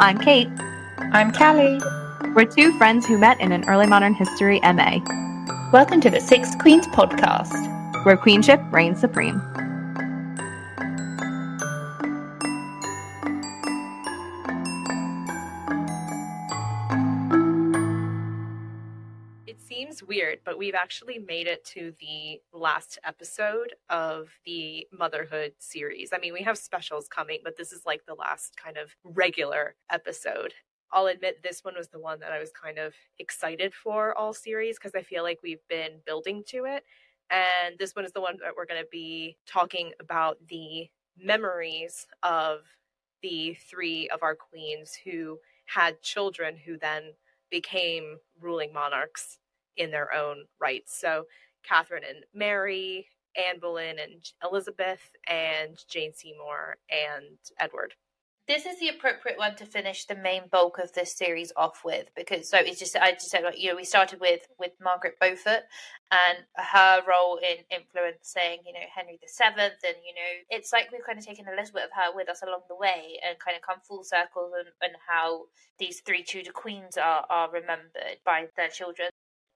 I'm Kate. I'm Cally. We're two friends who met in an early modern history MA. Welcome to the Six Queens podcast, where queenship reigns supreme. We've actually made it to the last episode of the motherhood series. I mean, we have specials coming, but this is like the last kind of regular episode. I'll admit this one was the one that I was kind of excited for all series because I feel like we've been building to it. And this one is the one that we're going to be talking about the memories of the three of our queens who had children who then became ruling monarchs in their own rights. So Catherine and Mary, Anne Boleyn and Elizabeth, and Jane Seymour and Edward. This is the appropriate one to finish the main bulk of this series off with because so it's just I just said like you know we started with with Margaret Beaufort and her role in influencing you know Henry the Seventh and you know it's like we've kind of taken a little bit of her with us along the way and kind of come full circle and, and how these three Tudor queens are are remembered by their children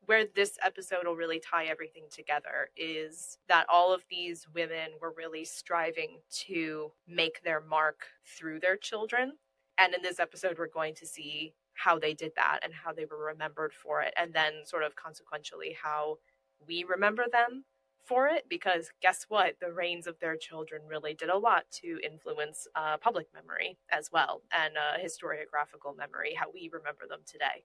where this episode will really tie everything together is that all of these women were really striving to make their mark through their children. And in this episode, we're going to see how they did that and how they were remembered for it. And then, sort of consequentially, how we remember them for it. Because guess what? The reigns of their children really did a lot to influence uh, public memory as well and uh, historiographical memory, how we remember them today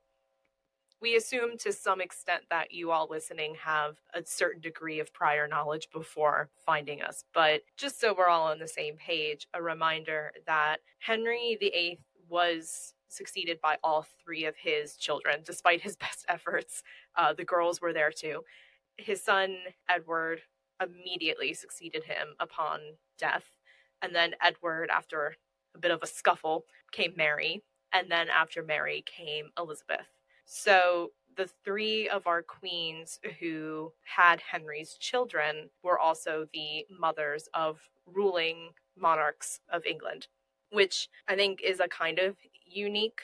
we assume to some extent that you all listening have a certain degree of prior knowledge before finding us. But just so we're all on the same page, a reminder that Henry VIII was succeeded by all three of his children, despite his best efforts. Uh, the girls were there too. His son, Edward, immediately succeeded him upon death. And then Edward, after a bit of a scuffle, came Mary. And then after Mary came Elizabeth. So the three of our queens who had Henry's children were also the mothers of ruling monarchs of England, which I think is a kind of unique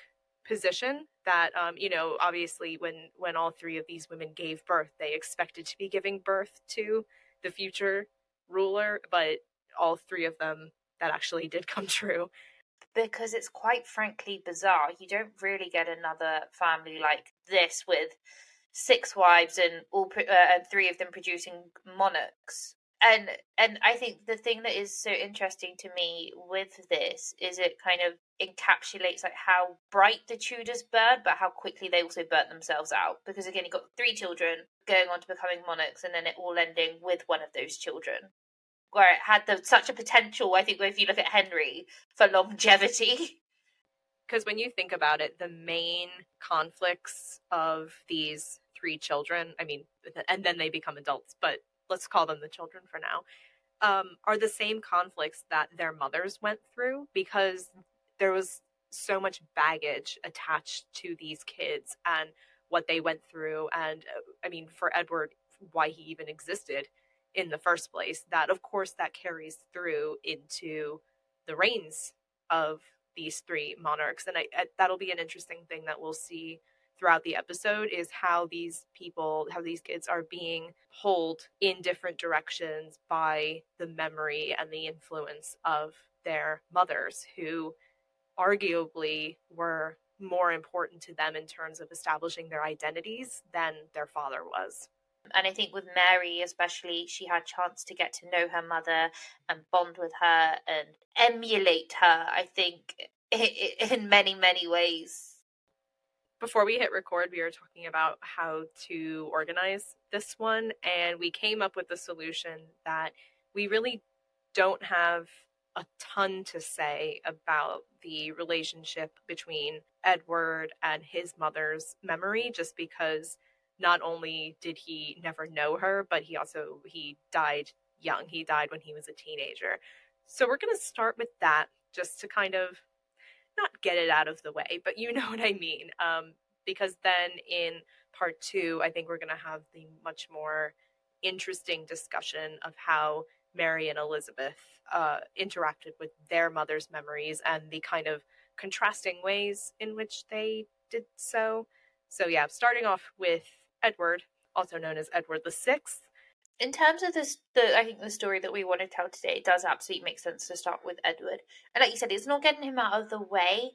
position that um, you know obviously when when all three of these women gave birth they expected to be giving birth to the future ruler but all three of them that actually did come true because it's quite frankly bizarre. You don't really get another family like this with six wives and all uh, and three of them producing monarchs. And and I think the thing that is so interesting to me with this is it kind of encapsulates like how bright the Tudors burned, but how quickly they also burnt themselves out. Because again, you got three children going on to becoming monarchs, and then it all ending with one of those children where it had the, such a potential. I think if you look at Henry for longevity. Because when you think about it, the main conflicts of these three children, I mean, and then they become adults, but let's call them the children for now, um, are the same conflicts that their mothers went through because there was so much baggage attached to these kids and what they went through. And uh, I mean, for Edward, why he even existed in the first place that of course that carries through into the reigns of these three monarchs. And I, I, that'll be an interesting thing that we'll see throughout the episode is how these people how these kids are being pulled in different directions by the memory and the influence of their mothers who arguably were more important to them in terms of establishing their identities than their father was and I think with Mary, especially, she had chance to get to know her mother and bond with her and emulate her. I think in many many ways. Before we hit record, we were talking about how to organize this one, and we came up with the solution that we really don't have a ton to say about the relationship between Edward and his mother's memory, just because not only did he never know her, but he also he died young. He died when he was a teenager. So we're going to start with that just to kind of not get it out of the way, but you know what I mean. Um, because then in part two, I think we're going to have the much more interesting discussion of how Mary and Elizabeth uh, interacted with their mother's memories and the kind of contrasting ways in which they did so. So, yeah, starting off with Edward, also known as Edward the Sixth. In terms of this, the I think the story that we want to tell today, it does absolutely make sense to start with Edward. And like you said, it's not getting him out of the way.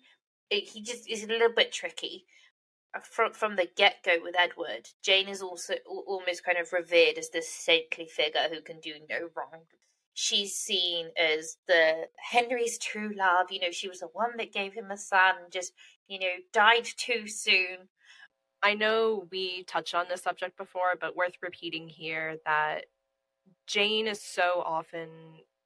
It, he just is a little bit tricky uh, from from the get go with Edward, Jane is also almost kind of revered as this saintly figure who can do no wrong. She's seen as the Henry's true love. You know, she was the one that gave him a son, just you know, died too soon. I know we touched on this subject before, but worth repeating here that Jane is so often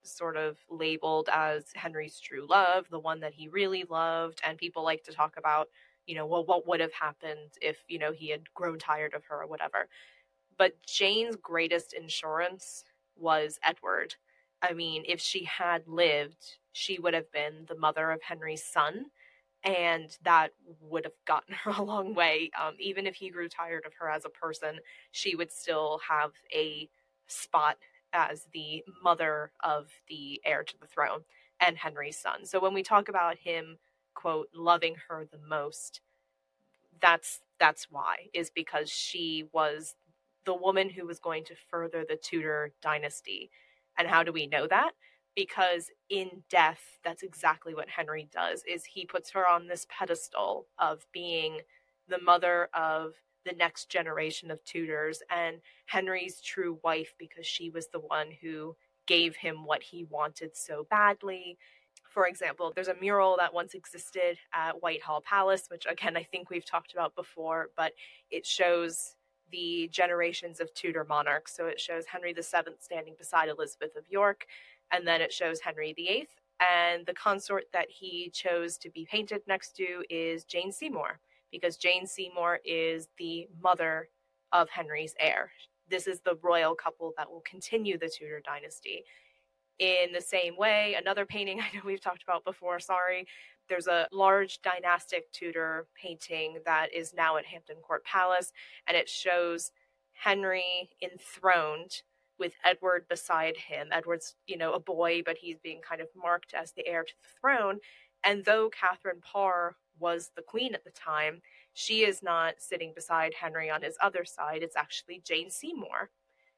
sort of labeled as Henry's true love, the one that he really loved, and people like to talk about you know, well, what would have happened if, you know, he had grown tired of her or whatever. But Jane's greatest insurance was Edward. I mean, if she had lived, she would have been the mother of Henry's son, and that would have gotten her a long way. Um, even if he grew tired of her as a person, she would still have a spot as the mother of the heir to the throne and Henry's son. So when we talk about him quote loving her the most that's that's why is because she was the woman who was going to further the Tudor dynasty. And how do we know that? Because in death, that's exactly what Henry does is he puts her on this pedestal of being the mother of the next generation of Tudors and Henry's true wife because she was the one who gave him what he wanted so badly for example, there's a mural that once existed at Whitehall Palace, which again, I think we've talked about before, but it shows the generations of Tudor monarchs. So it shows Henry VII standing beside Elizabeth of York, and then it shows Henry VIII. And the consort that he chose to be painted next to is Jane Seymour, because Jane Seymour is the mother of Henry's heir. This is the royal couple that will continue the Tudor dynasty in the same way. Another painting I know we've talked about before, sorry. There's a large dynastic Tudor painting that is now at Hampton Court Palace, and it shows Henry enthroned with Edward beside him. Edward's, you know, a boy, but he's being kind of marked as the heir to the throne. And though Catherine Parr was the queen at the time, she is not sitting beside Henry on his other side. It's actually Jane Seymour.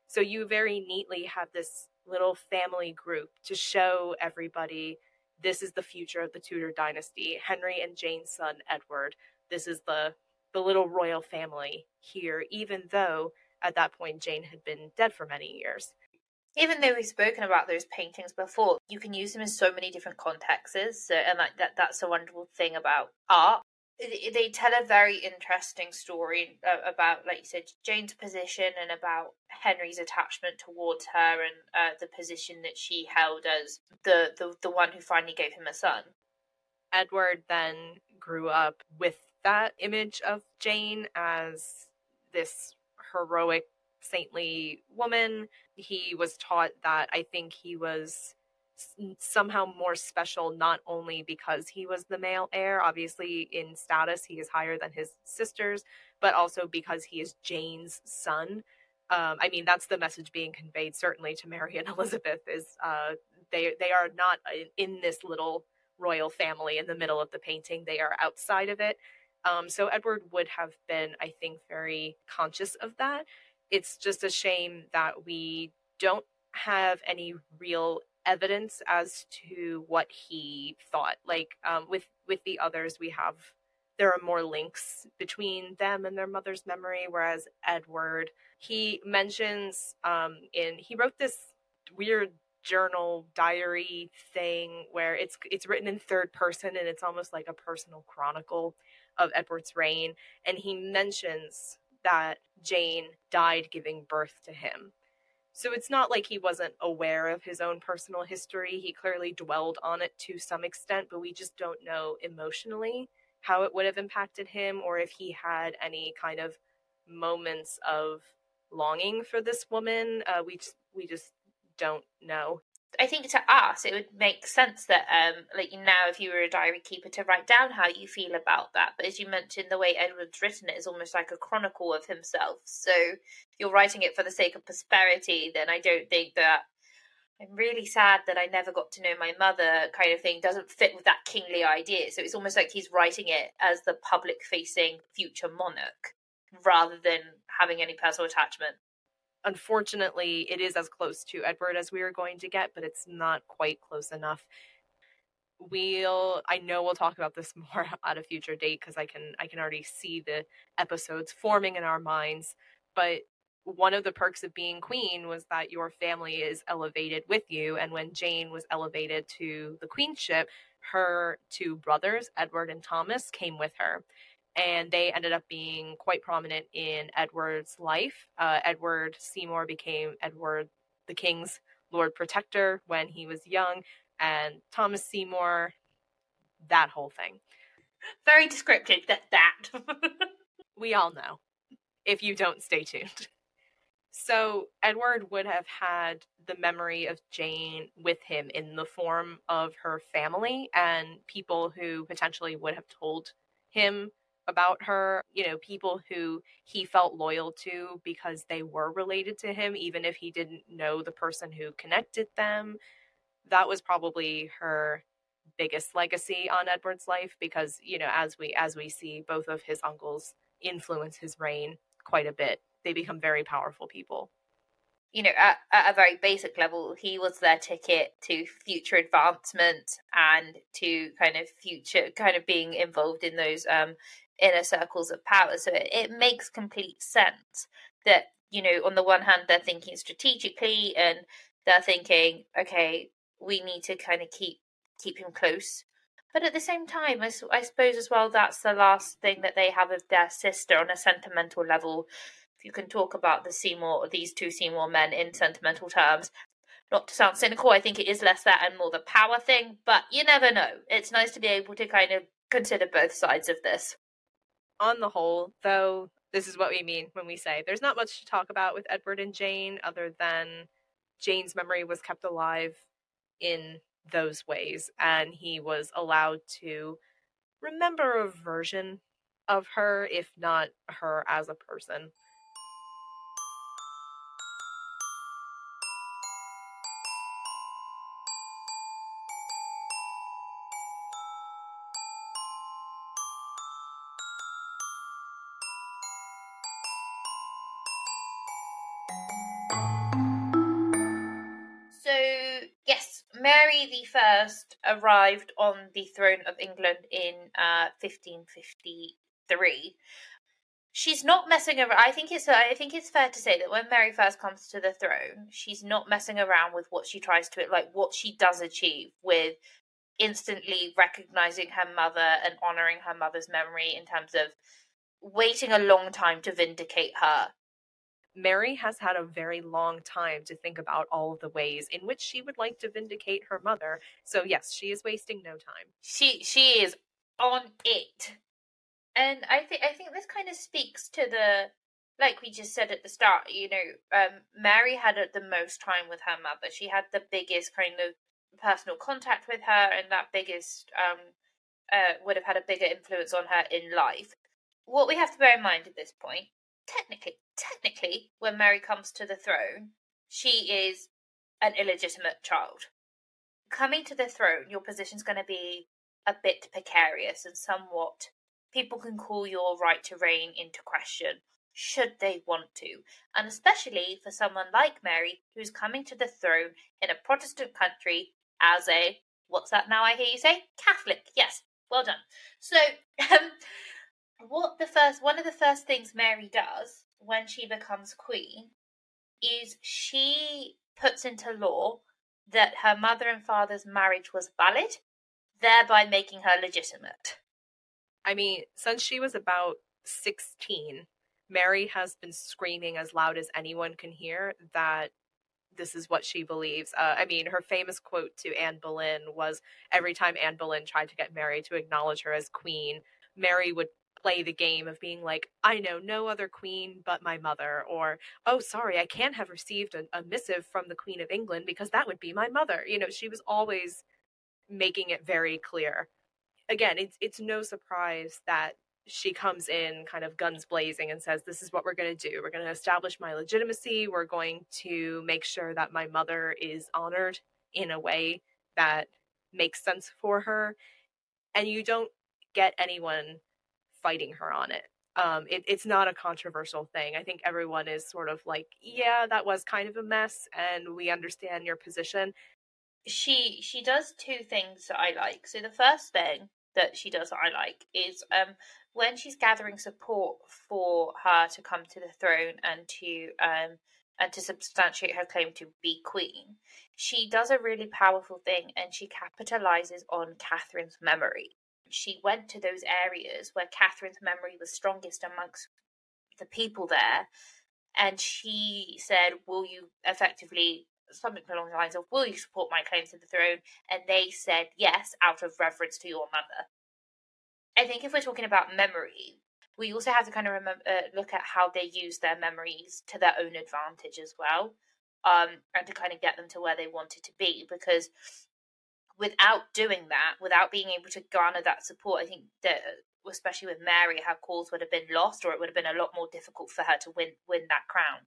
So you very neatly have this little family group to show everybody this is the future of the Tudor dynasty. Henry and Jane's son Edward. This is the the little royal family here, even though at that point Jane had been dead for many years. Even though we've spoken about those paintings before, you can use them in so many different contexts, so, and that, that that's a wonderful thing about art they tell a very interesting story uh, about, like you said, Jane's position and about Henry's attachment towards her and uh, the position that she held as the, the the one who finally gave him a son. Edward then grew up with that image of Jane as this heroic, saintly woman. He was taught that I think he was somehow more special not only because he was the male heir obviously in status he is higher than his sisters but also because he is jane's son. Um, i mean that's the message being conveyed certainly to mary and elizabeth is uh, they they are not in this little royal family in the middle of the painting. They are outside of it um, so edward would have been i think very conscious of that it's just a shame that we don't have any real evidence as to what he thought. Like um, with with the others, we have there are more links between them and their mother's memory. Whereas Edward, he mentions um, in he wrote this weird journal diary thing where it's it's written in third person and it's almost like a personal chronicle of Edward's reign and he mentions that Jane died giving birth to him so it's not like he wasn't aware of his own personal history. He clearly dwelled on it to some extent, but we just don't know emotionally how it would have impacted him or if he had any kind of moments of longing for this woman. Uh, we just, we just don't know. I think to us it would make sense that um like now if you were a diary keeper to write down how you feel about that. But as you mentioned, the way Edward's written it is almost like a chronicle of himself. So you're writing it for the sake of prosperity, then I don't think that I'm really sad that I never got to know my mother kind of thing doesn't fit with that kingly idea. So it's almost like he's writing it as the public facing future monarch rather than having any personal attachment. Unfortunately, it is as close to Edward as we are going to get, but it's not quite close enough. We'll I know we'll talk about this more at a future date because I can I can already see the episodes forming in our minds. But one of the perks of being queen was that your family is elevated with you. And when Jane was elevated to the queenship, her two brothers, Edward and Thomas, came with her. And they ended up being quite prominent in Edward's life. Uh, Edward Seymour became Edward the King's Lord Protector when he was young, and Thomas Seymour, that whole thing. Very descriptive, that that. we all know. If you don't, stay tuned. So Edward would have had the memory of Jane with him in the form of her family and people who potentially would have told him about her, you know, people who he felt loyal to because they were related to him, even if he didn't know the person who connected them. That was probably her biggest legacy on Edward's life because, you know, as we as we see, both of his uncles influence his reign quite a bit they become very powerful people. You know, at, at a very basic level, he was their ticket to future advancement and to kind of future, kind of being involved in those um, inner circles of power. So it, it makes complete sense that, you know, on the one hand, they're thinking strategically and they're thinking, okay, we need to kind of keep keep him close. But at the same time, I, I suppose as well, that's the last thing that they have of their sister on a sentimental level If you can talk about the Seymour, these two Seymour men in sentimental terms. Not to sound cynical, I think it is less that and more the power thing, but you never know. It's nice to be able to kind of consider both sides of this. On the whole, though, this is what we mean when we say there's not much to talk about with Edward and Jane other than Jane's memory was kept alive in those ways, and he was allowed to remember a version of her, if not her as a person. First arrived on the throne of England in uh, 1553. She's not messing around. I think it's I think it's fair to say that when Mary first comes to the throne, she's not messing around with what she tries to like what she does achieve with instantly recognizing her mother and honoring her mother's memory in terms of waiting a long time to vindicate her Mary has had a very long time to think about all of the ways in which she would like to vindicate her mother. So yes, she is wasting no time. She she is on it. And I think I think this kind of speaks to the like we just said at the start, you know, um, Mary had the most time with her mother. She had the biggest kind of personal contact with her, and that biggest um, uh, would have had a bigger influence on her in life. What we have to bear in mind at this point technically, technically, when Mary comes to the throne, she is an illegitimate child. Coming to the throne, your position's going to be a bit precarious and somewhat people can call your right to reign into question should they want to, and especially for someone like Mary who's coming to the throne in a Protestant country as a what's that now I hear you say? Catholic. Yes, well done. So, um, what the first one of the first things Mary does when she becomes queen is she puts into law that her mother and father's marriage was valid, thereby making her legitimate. I mean, since she was about 16, Mary has been screaming as loud as anyone can hear that this is what she believes. Uh, I mean, her famous quote to Anne Boleyn was every time Anne Boleyn tried to get Mary to acknowledge her as queen, Mary would play the game of being like, I know no other queen but my mother, or, oh, sorry, I can't have received a, a missive from the Queen of England because that would be my mother. You know, she was always making it very clear. Again, it's it's no surprise that she comes in kind of guns blazing and says, This is what we're going to do. We're going to establish my legitimacy. We're going to make sure that my mother is honored in a way that makes sense for her. And you don't get anyone fighting her on it. Um, it, it's not a controversial thing. I think everyone is sort of like, yeah, that was kind of a mess, and we understand your position. She she does two things that I like. So the first thing that she does that I like is um, when she's gathering support for her to come to the throne and to um, and to substantiate her claim to be queen, she does a really powerful thing and she capitalizes on Catherine's memory. She went to those areas where Catherine's memory was strongest amongst the people there, and she said, Will you effectively, something along the lines of, Will you support my claim to the throne? And they said yes, out of reverence to your mother. I think if we're talking about memory, we also have to kind of remember, uh, look at how they use their memories to their own advantage as well, um, and to kind of get them to where they wanted to be. Because without doing that, without being able to garner that support, I think that uh, especially with Mary, her cause would have been lost, or it would have been a lot more difficult for her to win win that crown.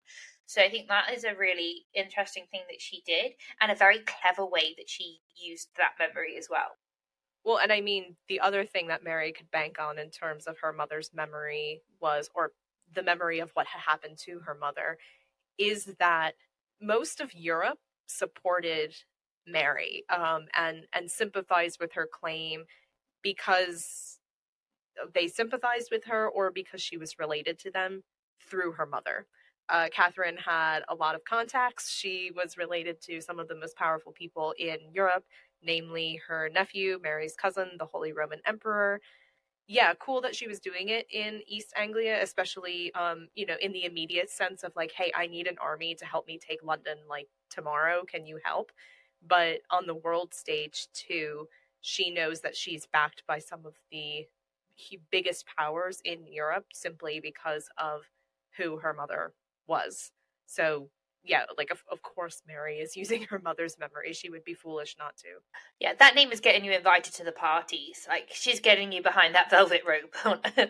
So I think that is a really interesting thing that she did, and a very clever way that she used that memory as well. Well, and I mean, the other thing that Mary could bank on in terms of her mother's memory was, or the memory of what had happened to her mother, is that most of Europe supported Mary um, and and sympathized with her claim because they sympathized with her or because she was related to them through her mother. Uh, Catherine had a lot of contacts. She was related to some of the most powerful people in Europe namely her nephew, Mary's cousin, the Holy Roman Emperor. Yeah, cool that she was doing it in East Anglia, especially um, you know, in the immediate sense of like, hey, I need an army to help me take London like tomorrow. Can you help? But on the world stage too, she knows that she's backed by some of the biggest powers in Europe simply because of who her mother was. So yeah, like of, of course Mary is using her mother's memory. She would be foolish not to. Yeah, that name is getting you invited to the parties. Like she's getting you behind that velvet rope.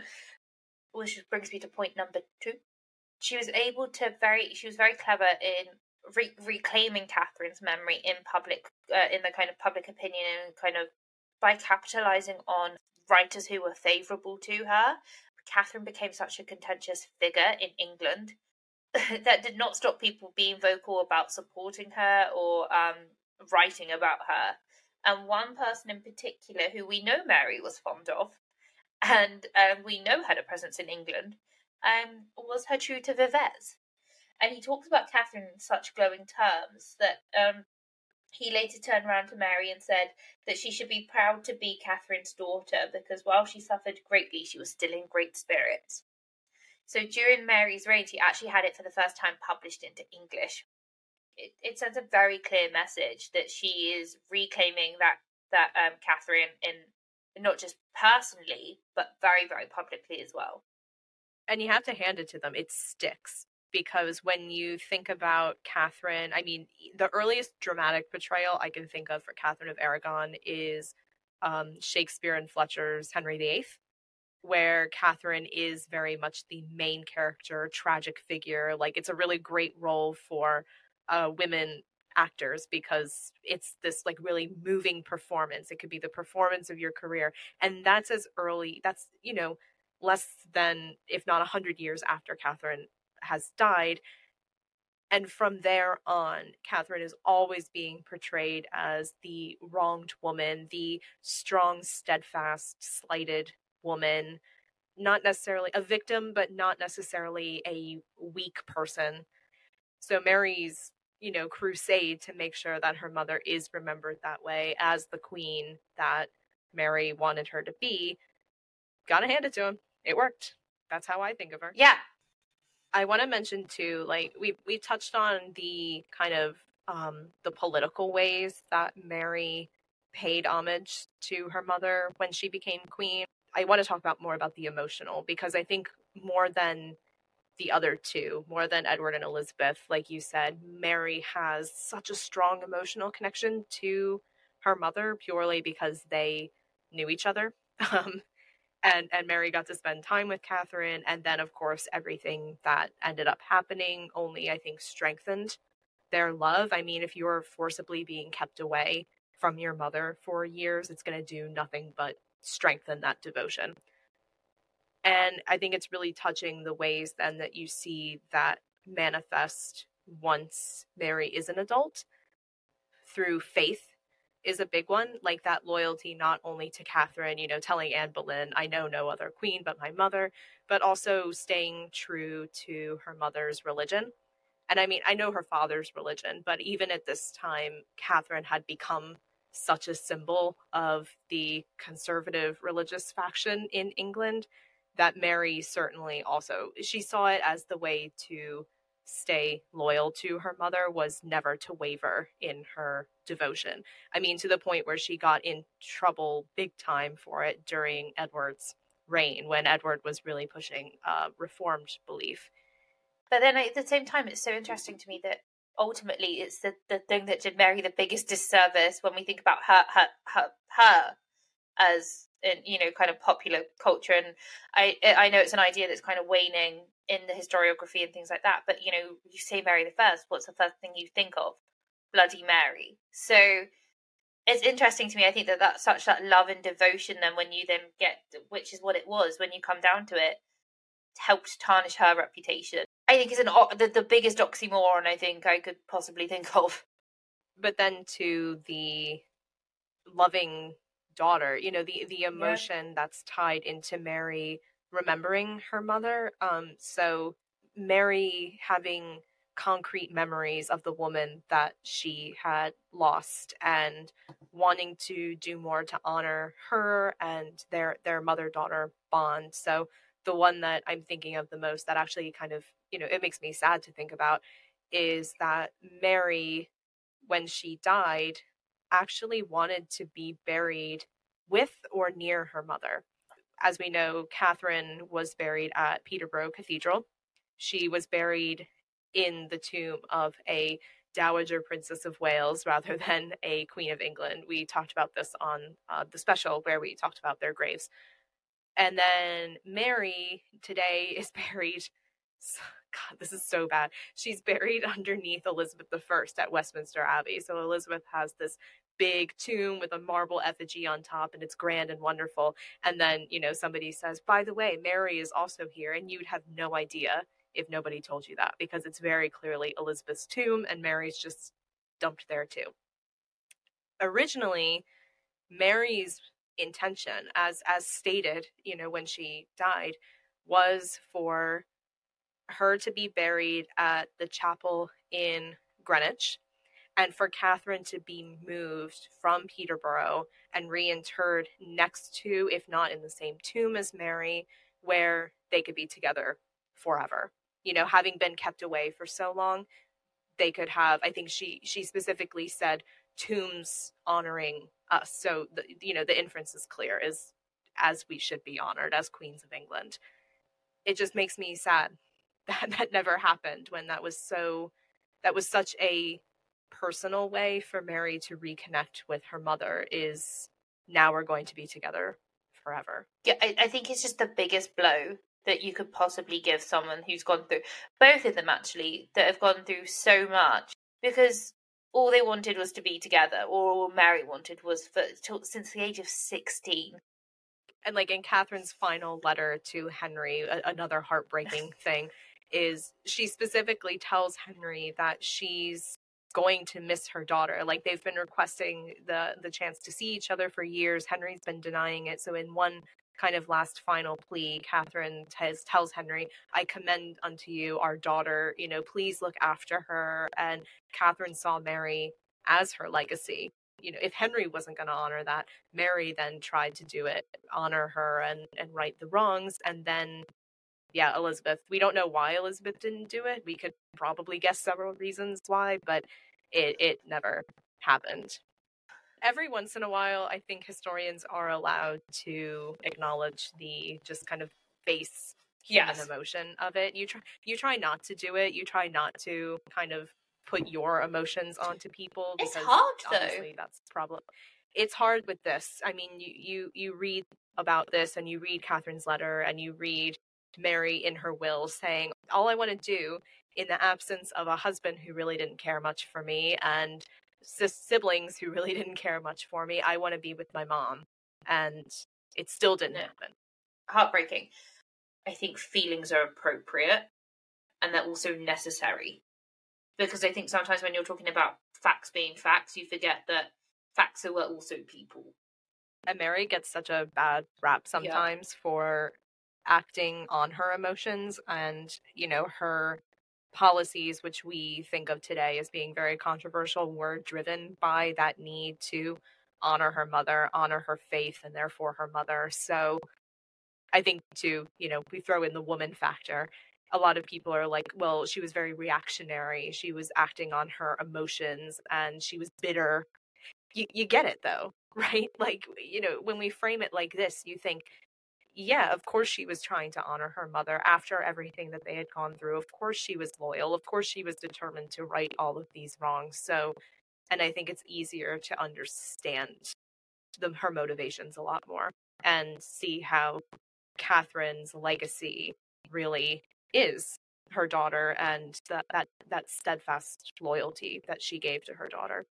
Which brings me to point number two. She was able to very. She was very clever in re- reclaiming Catherine's memory in public, uh, in the kind of public opinion, and kind of by capitalizing on writers who were favorable to her. Catherine became such a contentious figure in England that did not stop people being vocal about supporting her or um, writing about her. And one person in particular who we know Mary was fond of, and um, we know had a presence in England, um, was her tutor Vives. And he talks about Catherine in such glowing terms that um, he later turned around to Mary and said that she should be proud to be Catherine's daughter because while she suffered greatly, she was still in great spirits. So during Mary's reign, she actually had it for the first time published into English. It, it sends a very clear message that she is reclaiming that that um, Catherine in not just personally, but very very publicly as well. And you have to hand it to them; it sticks because when you think about Catherine, I mean, the earliest dramatic portrayal I can think of for Catherine of Aragon is um, Shakespeare and Fletcher's Henry VIII where Catherine is very much the main character, tragic figure. Like it's a really great role for uh, women actors because it's this like really moving performance. It could be the performance of your career, and that's as early. That's you know less than if not a hundred years after Catherine has died. And from there on, Catherine is always being portrayed as the wronged woman, the strong, steadfast, slighted woman, not necessarily a victim, but not necessarily a weak person. So Mary's, you know, crusade to make sure that her mother is remembered that way as the queen that Mary wanted her to be, gotta hand it to him. It worked. That's how I think of her. Yeah. I want to mention too, like we we touched on the kind of um the political ways that Mary paid homage to her mother when she became queen. I want to talk about more about the emotional because I think more than the other two, more than Edward and Elizabeth, like you said, Mary has such a strong emotional connection to her mother purely because they knew each other. Um, and and Mary got to spend time with Catherine, and then of course everything that ended up happening only I think strengthened their love. I mean, if you're forcibly being kept away from your mother for years, it's going to do nothing but strengthen that devotion. And I think it's really touching the ways then that you see that manifest once Mary is an adult through faith is a big one, like that loyalty not only to Catherine, you know, telling Anne Boleyn, I know no other queen but my mother, but also staying true to her mother's religion. And I mean, I know her father's religion, but even at this time, Catherine had become such a symbol of the conservative religious faction in England that Mary certainly also she saw it as the way to stay loyal to her mother was never to waver in her devotion. I mean, to the point where she got in trouble big time for it during Edward's reign, when Edward was really pushing uh, reformed belief. But then at the same time, it's so interesting to me that ultimately it's the, the thing that did Mary the biggest disservice when we think about her her her, her as in you know kind of popular culture and i i know it's an idea that's kind of waning in the historiography and things like that but you know you say mary the first what's the first thing you think of? Bloody mary. So it's interesting to me i think that that's such that love and devotion then when you then get which is what it was when you come down to it helped tarnish her reputation. I think is an the, the biggest oxymoron i think i could possibly think of. But then to the loving daughter you know the the emotion yeah. that's tied into mary remembering her mother um so mary having concrete memories of the woman that she had lost and wanting to do more to honor her and their their mother daughter bond so the one that i'm thinking of the most that actually kind of you know it makes me sad to think about is that mary when she died actually wanted to be buried with or near her mother. As we know, Catherine was buried at Peterborough Cathedral. She was buried in the tomb of a Dowager Princess of Wales rather than a Queen of England. We talked about this on uh, the special where we talked about their graves. And then Mary today is buried. God, this is so bad. She's buried underneath Elizabeth I at Westminster Abbey. So Elizabeth has this big tomb with a marble effigy on top and it's grand and wonderful and then you know somebody says by the way mary is also here and you'd have no idea if nobody told you that because it's very clearly elizabeth's tomb and mary's just dumped there too originally mary's intention as as stated you know when she died was for her to be buried at the chapel in greenwich and for Catherine to be moved from Peterborough and reinterred next to, if not in the same tomb as Mary, where they could be together forever. You know, having been kept away for so long, they could have. I think she she specifically said tombs honoring us. So the, you know the inference is clear is as we should be honored as queens of England. It just makes me sad that that never happened when that was so that was such a personal way for Mary to reconnect with her mother is now we're going to be together forever. Yeah, I, I think it's just the biggest blow that you could possibly give someone who's gone through both of them actually that have gone through so much because all they wanted was to be together or all mary wanted was for since the age of 16 and like in catherine's final letter to henry a, another heartbreaking thing is she specifically tells henry that she's going to miss her daughter. Like they've been requesting the the chance to see each other for years. Henry's been denying it. So in one kind of last final plea, Catherine tells tells Henry, "I commend unto you our daughter. You know, please look after her." And Catherine saw Mary as her legacy. You know, if Henry wasn't going to honor that, Mary then tried to do it, honor her and and right the wrongs, and then yeah, Elizabeth. We don't know why Elizabeth didn't do it. We could probably guess several reasons why, but it it never happened. Every once in a while, I think historians are allowed to acknowledge the just kind of base human yes. emotion of it. You try you try not to do it. You try not to kind of put your emotions onto people because it's hard though. that's the problem. It's hard with this. I mean, you you you read about this and you read Catherine's letter and you read Mary in her will saying, All I want to do in the absence of a husband who really didn't care much for me and siblings who really didn't care much for me, I want to be with my mom. And it still didn't happen. Heartbreaking. I think feelings are appropriate and they're also necessary. Because I think sometimes when you're talking about facts being facts, you forget that facts are also people. And Mary gets such a bad rap sometimes yeah. for acting on her emotions and, you know, her policies, which we think of today as being very controversial, were driven by that need to honor her mother, honor her faith, and therefore her mother. So I think, too, you know, we throw in the woman factor. A lot of people are like, well, she was very reactionary. She was acting on her emotions and she was bitter. You, you get it, though, right? Like, you know, when we frame it like this, you think, yeah, of course she was trying to honor her mother after everything that they had gone through. Of course she was loyal. Of course she was determined to right all of these wrongs. So, and I think it's easier to understand the, her motivations a lot more and see how Catherine's legacy really is her daughter and that, that that steadfast loyalty that she gave to her daughter.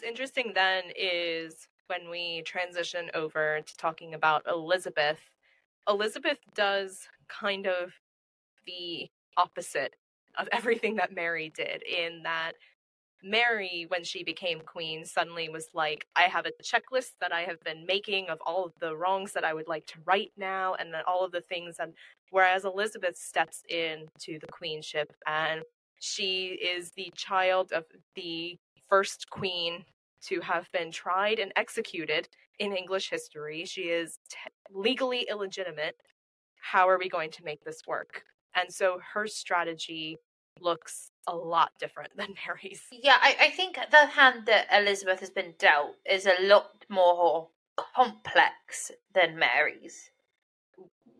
What's interesting then is when we transition over to talking about Elizabeth, Elizabeth does kind of the opposite of everything that Mary did, in that Mary, when she became queen, suddenly was like, I have a checklist that I have been making of all of the wrongs that I would like to right now, and then all of the things. And whereas Elizabeth steps into the queenship and she is the child of the first queen to have been tried and executed in English history. She is t- legally illegitimate. How are we going to make this work? And so her strategy looks a lot different than Mary's. Yeah, I, I think the hand that Elizabeth has been dealt is a lot more complex than Mary's.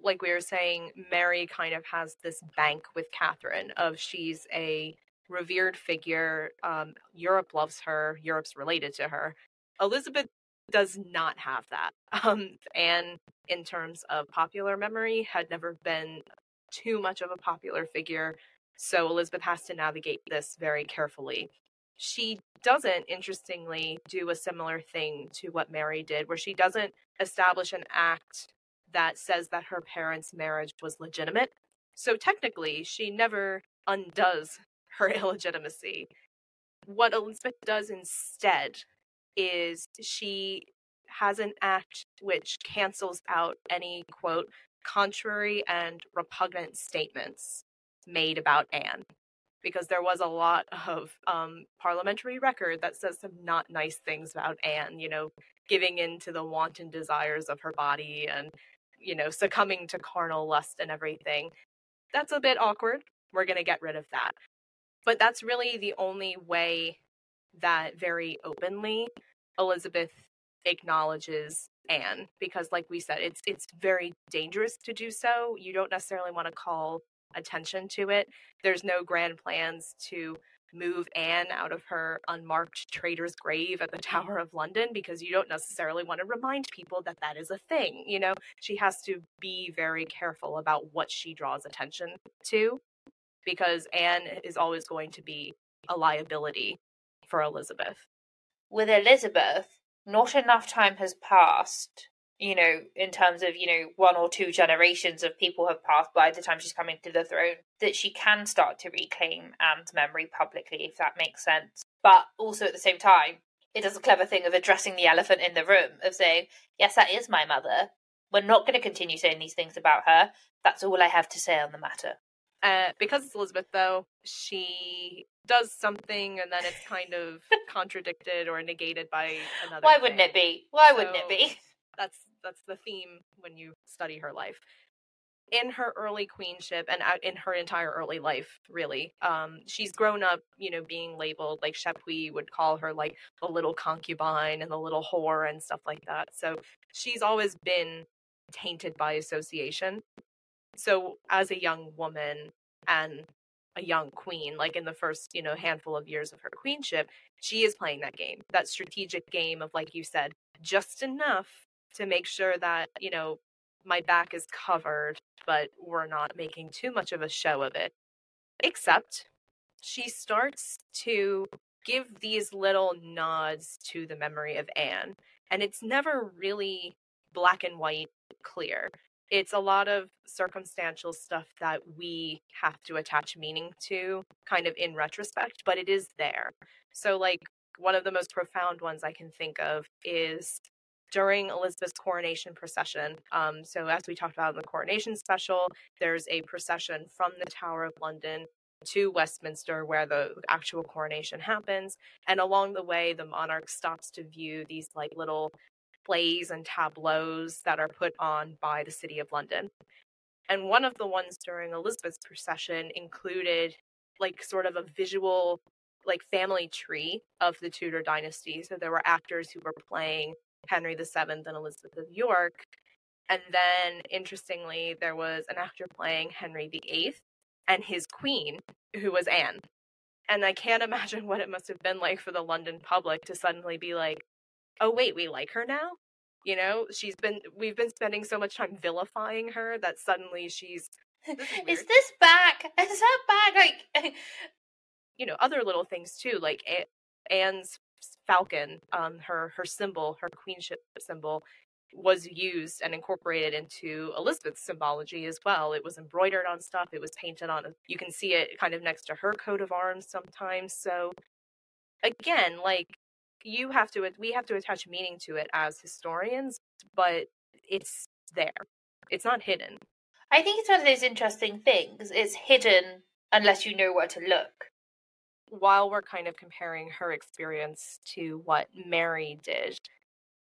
Like we were saying, Mary kind of has this bank with Catherine of she's a revered figure. Um, Europe loves her. Europe's related to her. Elizabeth does not have that. Um, and in terms of popular memory, had never been too much of a popular figure. So Elizabeth has to navigate this very carefully. She doesn't, interestingly, do a similar thing to what Mary did, where she doesn't establish an act that says that her parents' marriage was legitimate. So technically, she never undoes her illegitimacy. What Elizabeth does instead is she has an act which cancels out any quote contrary and repugnant statements made about Anne because there was a lot of um, parliamentary record that says some not nice things about Anne, you know, giving in to the wanton desires of her body and, you know, succumbing to carnal lust and everything. That's a bit awkward. We're going to get rid of that. But that's really the only way that very openly Elizabeth acknowledges Anne because like we said it's it's very dangerous to do so. You don't necessarily want to call attention to it. There's no grand plans to move Anne out of her unmarked traitor's grave at the Tower of London because you don't necessarily want to remind people that that is a thing. You know, she has to be very careful about what she draws attention to because Anne is always going to be a liability for Elizabeth. With Elizabeth, not enough time has passed, you know, in terms of, you know, one or two generations of people have passed by the time she's coming to the throne, that she can start to reclaim Anne's memory publicly, if that makes sense. But also at the same time, it does a clever thing of addressing the elephant in the room, of saying, yes, that is my mother. We're not going to continue saying these things about her. That's all I have to say on the matter. Uh, because it's Elizabeth, though, she does something and then it's kind of contradicted or negated by another. Why wouldn't it be? Why so wouldn't it be? That's that's the theme when you study her life. in her early queenship and in her entire early life, really. Um, she's grown up, you know, being labeled like Chapuys would call her like the little concubine and the little whore and stuff like that. So she's always been tainted by association. So as a young woman and a young queen, like in the first, you know, handful of years of her queenship, she is playing that game, that strategic game of, like you said, just enough to make sure that, you know, my back is covered, but we're not making too much of a show of it. Except she starts to give these little nods to the memory of Anne. And it's never really black and white clear. It's a lot of circumstantial stuff that we have to attach meaning to, kind of in retrospect, but it is there. So, like, one of the most profound ones I can think of is during Elizabeth's coronation procession. Um, so, as we talked about in the coronation special, there's a procession from the Tower of London to Westminster where the actual coronation happens. And along the way, the monarch stops to view these like little plays and tableaus that are put on by the City of London. And one of the ones during Elizabeth's procession included like sort of a visual like family tree of the Tudor dynasty. So there were actors who were playing Henry VII and Elizabeth of York. And then, interestingly, there was an actor playing Henry VIII and his queen, who was Anne. And I can't imagine what it must have been like for the London public to suddenly be like, oh, wait, we like her now? You know, she's been, we've been spending so much time vilifying her that suddenly she's. This is, is, this back? Is that back? Like, you know, other little things too, like Anne's falcon, um, her her symbol, her queenship symbol, was used and incorporated into Elizabeth's symbology as well. It was embroidered on stuff. It was painted on. You can see it kind of next to her coat of arms sometimes. So again, like you have to, we have to attach meaning to it as historians, but it's there. It's not hidden. I think it's one of those interesting things. It's hidden unless you know where to look while we're kind of comparing her experience to what Mary did,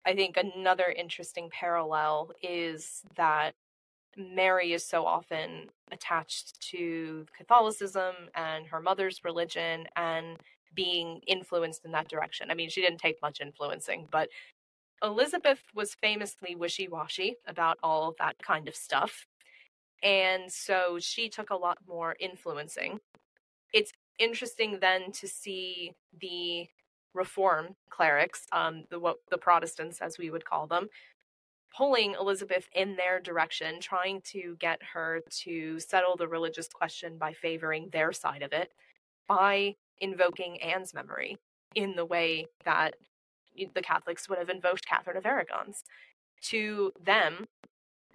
I think another interesting parallel is that Mary is so often attached to Catholicism and her mother's religion and being influenced in that direction. I mean, she didn't take much influencing, but Elizabeth was famously wishy washy about all that kind of stuff. And so she took a lot more influencing. It's interesting then to see the reform clerics, um, the what the Protestants as we would call them, pulling Elizabeth in their direction, trying to get her to settle the religious question by favoring their side of it, by invoking Anne's memory in the way that the Catholics would have invoked Catherine of Aragon's. To them,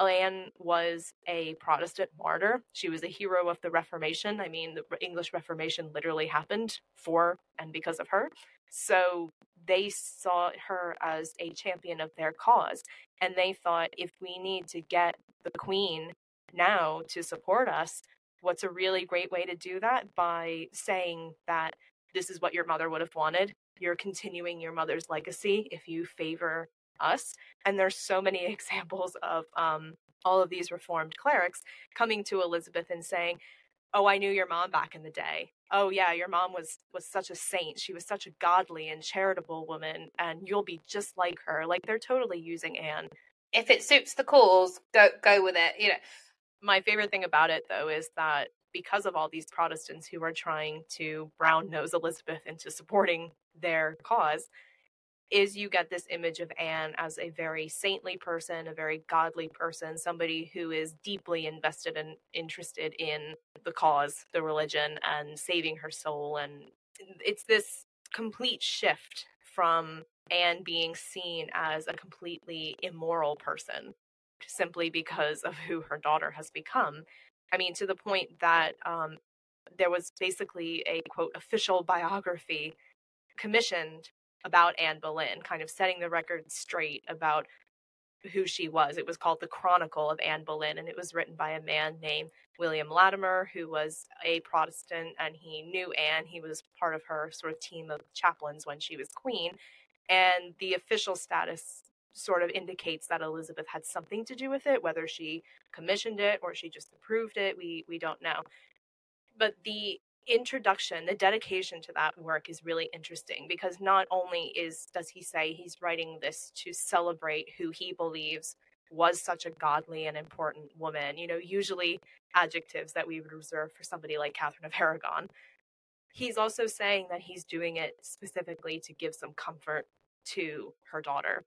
Anne was a Protestant martyr. She was a hero of the Reformation. I mean, the English Reformation literally happened for and because of her. So they saw her as a champion of their cause. And they thought if we need to get the Queen now to support us, what's a really great way to do that? By saying that this is what your mother would have wanted. You're continuing your mother's legacy if you favor us. And there's so many examples of um, all of these reformed clerics coming to Elizabeth and saying, "Oh, I knew your mom back in the day. Oh yeah, your mom was was such a saint. She was such a godly and charitable woman, and you'll be just like her." Like they're totally using Anne. If it suits the cause, go go with it. You know. My favorite thing about it though is that because of all these Protestants who are trying to brown nose Elizabeth into supporting their cause, is you get this image of Anne as a very saintly person, a very godly person, somebody who is deeply invested and interested in the cause, the religion, and saving her soul. And it's this complete shift from Anne being seen as a completely immoral person simply because of who her daughter has become. I mean, to the point that um, there was basically a quote official biography commissioned about Anne Boleyn, kind of setting the record straight about who she was. It was called The Chronicle of Anne Boleyn, and it was written by a man named William Latimer, who was a Protestant and he knew Anne. He was part of her sort of team of chaplains when she was queen. And the official status sort of indicates that Elizabeth had something to do with it, whether she commissioned it or she just approved it, we we don't know. But the introduction, the dedication to that work is really interesting because not only is does he say he's writing this to celebrate who he believes was such a godly and important woman, you know, usually adjectives that we would reserve for somebody like Catherine of Aragon. He's also saying that he's doing it specifically to give some comfort to her daughter.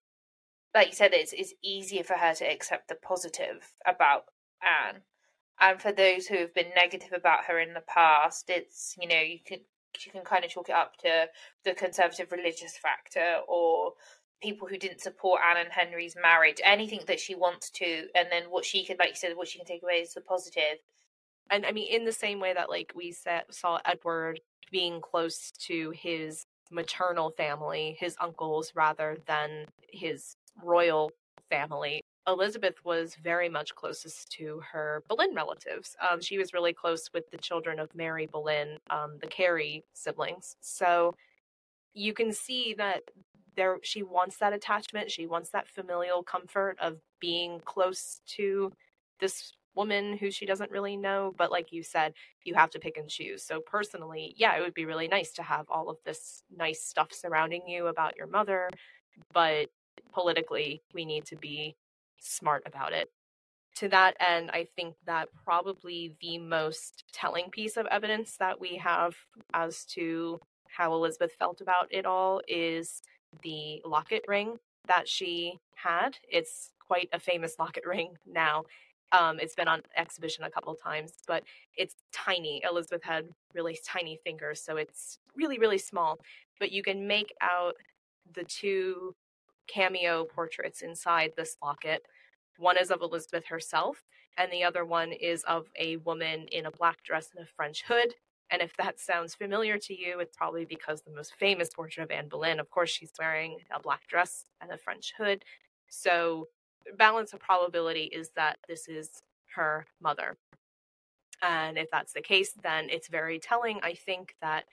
Like you said, it's, it's easier for her to accept the positive about Anne and for those who have been negative about her in the past, it's you know you can you can kind of chalk it up to the conservative religious factor or people who didn't support Anne and Henry's marriage, anything that she wants to, and then what she could, like you said, what she can take away is the positive. And I mean, in the same way that like we saw Edward being close to his maternal family, his uncles, rather than his royal family, Elizabeth was very much closest to her Boleyn relatives. Um, she was really close with the children of Mary Boleyn, um, the Carey siblings. So you can see that there she wants that attachment. She wants that familial comfort of being close to this woman who she doesn't really know. But like you said, you have to pick and choose. So personally, yeah, it would be really nice to have all of this nice stuff surrounding you about your mother. But politically, we need to be smart about it. To that end, I think that probably the most telling piece of evidence that we have as to how Elizabeth felt about it all is the locket ring that she had. It's quite a famous locket ring now. Um, it's been on exhibition a couple times, but it's tiny. Elizabeth had really tiny fingers, so it's really, really small. But you can make out the two cameo portraits inside this locket. One is of Elizabeth herself, and the other one is of a woman in a black dress and a French hood. And if that sounds familiar to you, it's probably because the most famous portrait of Anne Boleyn, of course, she's wearing a black dress and a French hood. So, balance of probability is that this is her mother. And if that's the case, then it's very telling, I think, that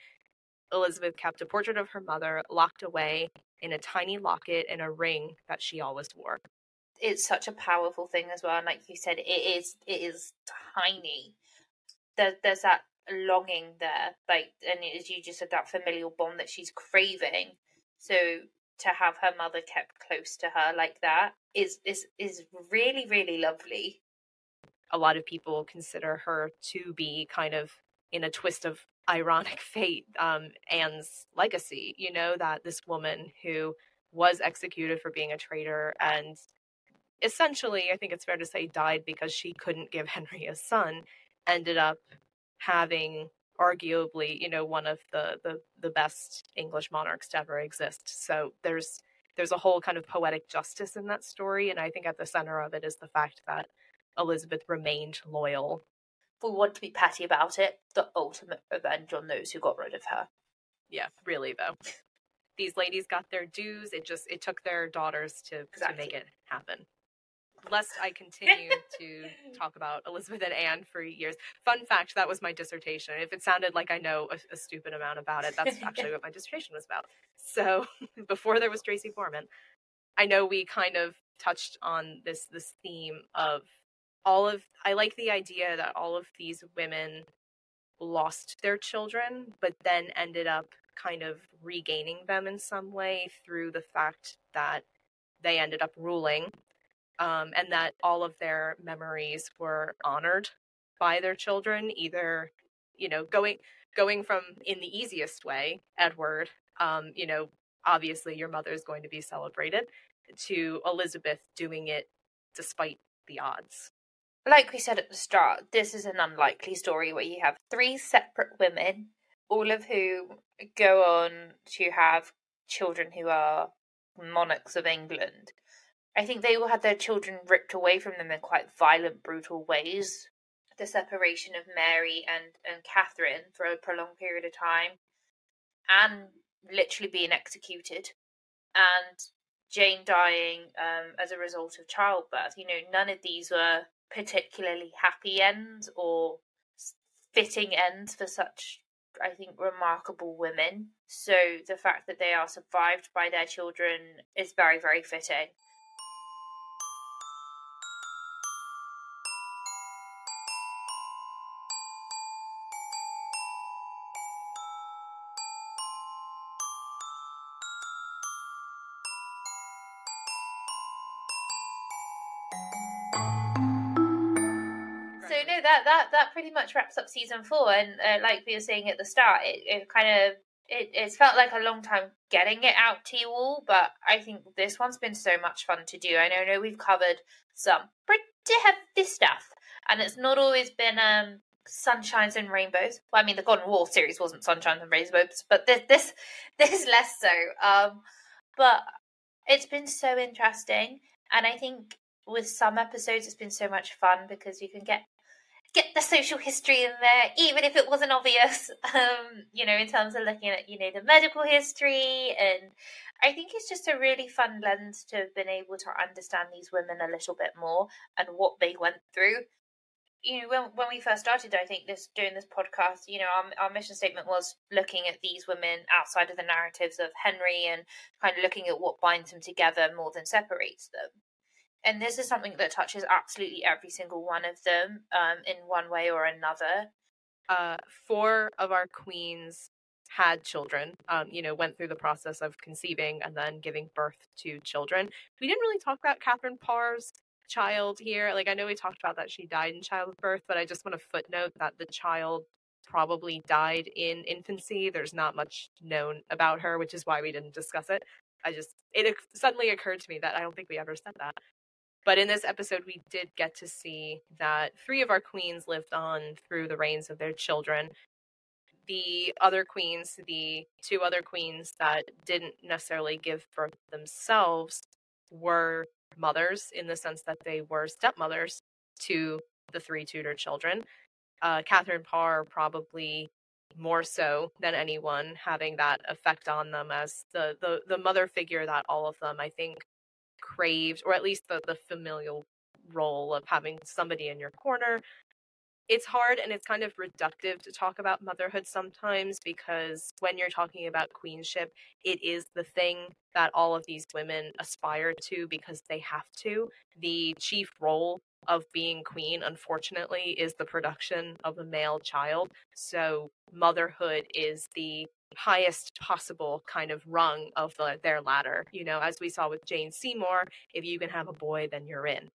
Elizabeth kept a portrait of her mother locked away in a tiny locket and a ring that she always wore it's such a powerful thing as well. And like you said, it is it is tiny. There, there's that longing there, like, and as you just said, that familial bond that she's craving. So to have her mother kept close to her like that is is is really really lovely. A lot of people consider her to be kind of in a twist of ironic fate, um, Anne's legacy. You know that this woman who was executed for being a traitor and essentially, I think it's fair to say, died because she couldn't give Henry a son, ended up having arguably, you know, one of the, the, the best English monarchs to ever exist. So there's there's a whole kind of poetic justice in that story, and I think at the center of it is the fact that Elizabeth remained loyal. We want to be petty about it, the ultimate revenge on those who got rid of her. Yeah, really though. These ladies got their dues. It just it took their daughters to, exactly. to make it happen lest I continue to talk about Elizabeth and Anne for years. Fun fact that was my dissertation. If it sounded like I know a, a stupid amount about it, that's actually what my dissertation was about. So before there was Tracy Foreman, I know we kind of touched on this this theme of all of I like the idea that all of these women lost their children but then ended up kind of regaining them in some way through the fact that they ended up ruling um, and that all of their memories were honored by their children, either you know going going from in the easiest way, Edward, um, you know, obviously your mother is going to be celebrated, to Elizabeth doing it despite the odds. Like we said at the start, this is an unlikely story where you have three separate women, all of whom go on to have children who are monarchs of England. I think they all had their children ripped away from them in quite violent, brutal ways. The separation of Mary and, and Catherine for a prolonged period of time, and literally being executed, and Jane dying um, as a result of childbirth. You know, none of these were particularly happy ends or fitting ends for such, I think, remarkable women. So the fact that they are survived by their children is very, very fitting pretty much wraps up season four. And uh, like we were saying at the start, it, it kind of it, it's felt like a long time getting it out to you all, but I think this one's been so much fun to do. I know, I know we've covered some pretty heavy stuff, and it's not always been um sunshines and rainbows. Well, I mean, the Golden War series wasn't sunshines and rainbows, but this this this less so. Um, but it's been so interesting, and I think with some episodes it's been so much fun because you can get get the social history in there, even if it wasn't obvious. Um, you know, in terms of looking at you know the medical history, and I think it's just a really fun lens to have been able to understand these women a little bit more and what they went through. You know, when when we first started, I think this doing this podcast, you know, our our mission statement was looking at these women outside of the narratives of Henry and kind of looking at what binds them together more than separates them and this is something that touches absolutely every single one of them um, in one way or another. Uh, four of our queens had children, um, you know, went through the process of conceiving and then giving birth to children. We didn't really talk about Catherine Parr's child here. Like, I know we talked about that she died in childbirth, but I just want to footnote that the child probably died in infancy. There's not much known about her, which is why we didn't discuss it. I just, it suddenly occurred to me that I don't think we ever said that. But in this episode, we did get to see that three of our queens lived on through the reigns of their children. The other queens, the two other queens that didn't necessarily give birth themselves, were mothers in the sense that they were stepmothers to the three Tudor children. Uh, Catherine Parr probably more so than anyone having that effect on them as the, the the mother figure that all of them I think craved, or at least the, the familial role of having somebody in your corner. It's hard and it's kind of reductive to talk about motherhood sometimes because when you're talking about queenship, it is the thing that all of these women aspire to because they have to. The chief role of being queen, unfortunately, is the production of a male child. So motherhood is the highest possible kind of rung of the, their ladder. You know, as we saw with Jane Seymour, if you can have a boy, then you're in.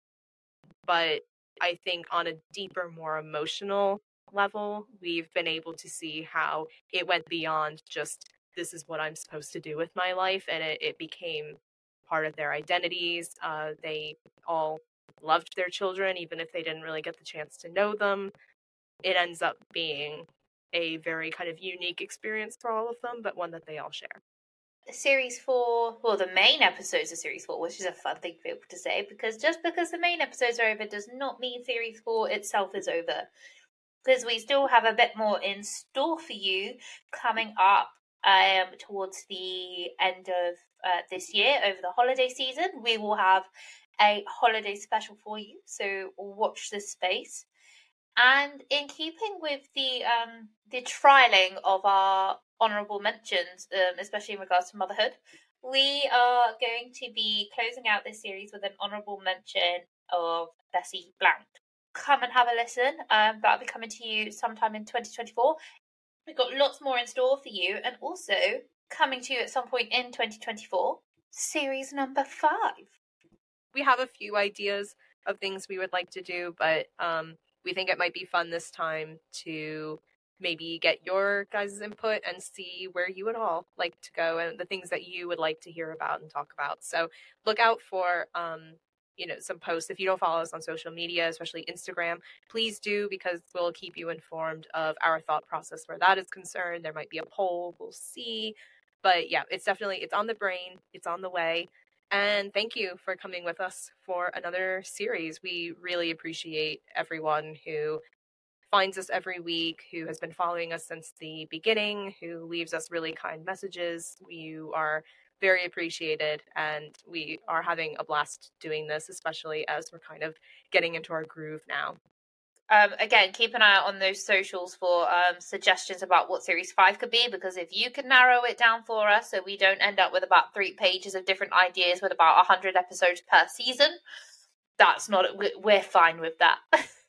But I think on a deeper, more emotional level, we've been able to see how it went beyond just this is what I'm supposed to do with my life, and it, it became part of their identities. Uh, they all loved their children, even if they didn't really get the chance to know them. It ends up being a very kind of unique experience for all of them, but one that they all share. Series four, well, the main episodes of series four, which is a fun thing to be able to say, because just because the main episodes are over does not mean series four itself is over. Because we still have a bit more in store for you coming up um, towards the end of uh, this year over the holiday season. We will have a holiday special for you, so watch this space. And in keeping with the um, the trialing of our honourable mentions, um, especially in regards to motherhood, we are going to be closing out this series with an honourable mention of Bessie Blount. Come and have a listen. Um, that'll be coming to you sometime in 2024. We've got lots more in store for you, and also coming to you at some point in 2024, series number five. We have a few ideas of things we would like to do, but um, we think it might be fun this time to maybe get your guys' input and see where you would all like to go and the things that you would like to hear about and talk about. So look out for um, you know some posts. If you don't follow us on social media especially instagram please do because we'll keep you informed of our thought process where that is concerned. There might be a poll. We'll see. But yeah it's definitely it's on the brain. It's on the way and thank you for coming with us for another series. We really appreciate everyone who finds us every week, who has been following us since the beginning, who leaves us really kind messages. You are very appreciated, and we are having a blast doing this, especially as we're kind of getting into our groove now. Um, again, keep an eye out on those socials for um, suggestions about what Series 5 could be, because if you can narrow it down for us so we don't end up with about three pages of different ideas with about 100 episodes per season, that's not, we're fine with that.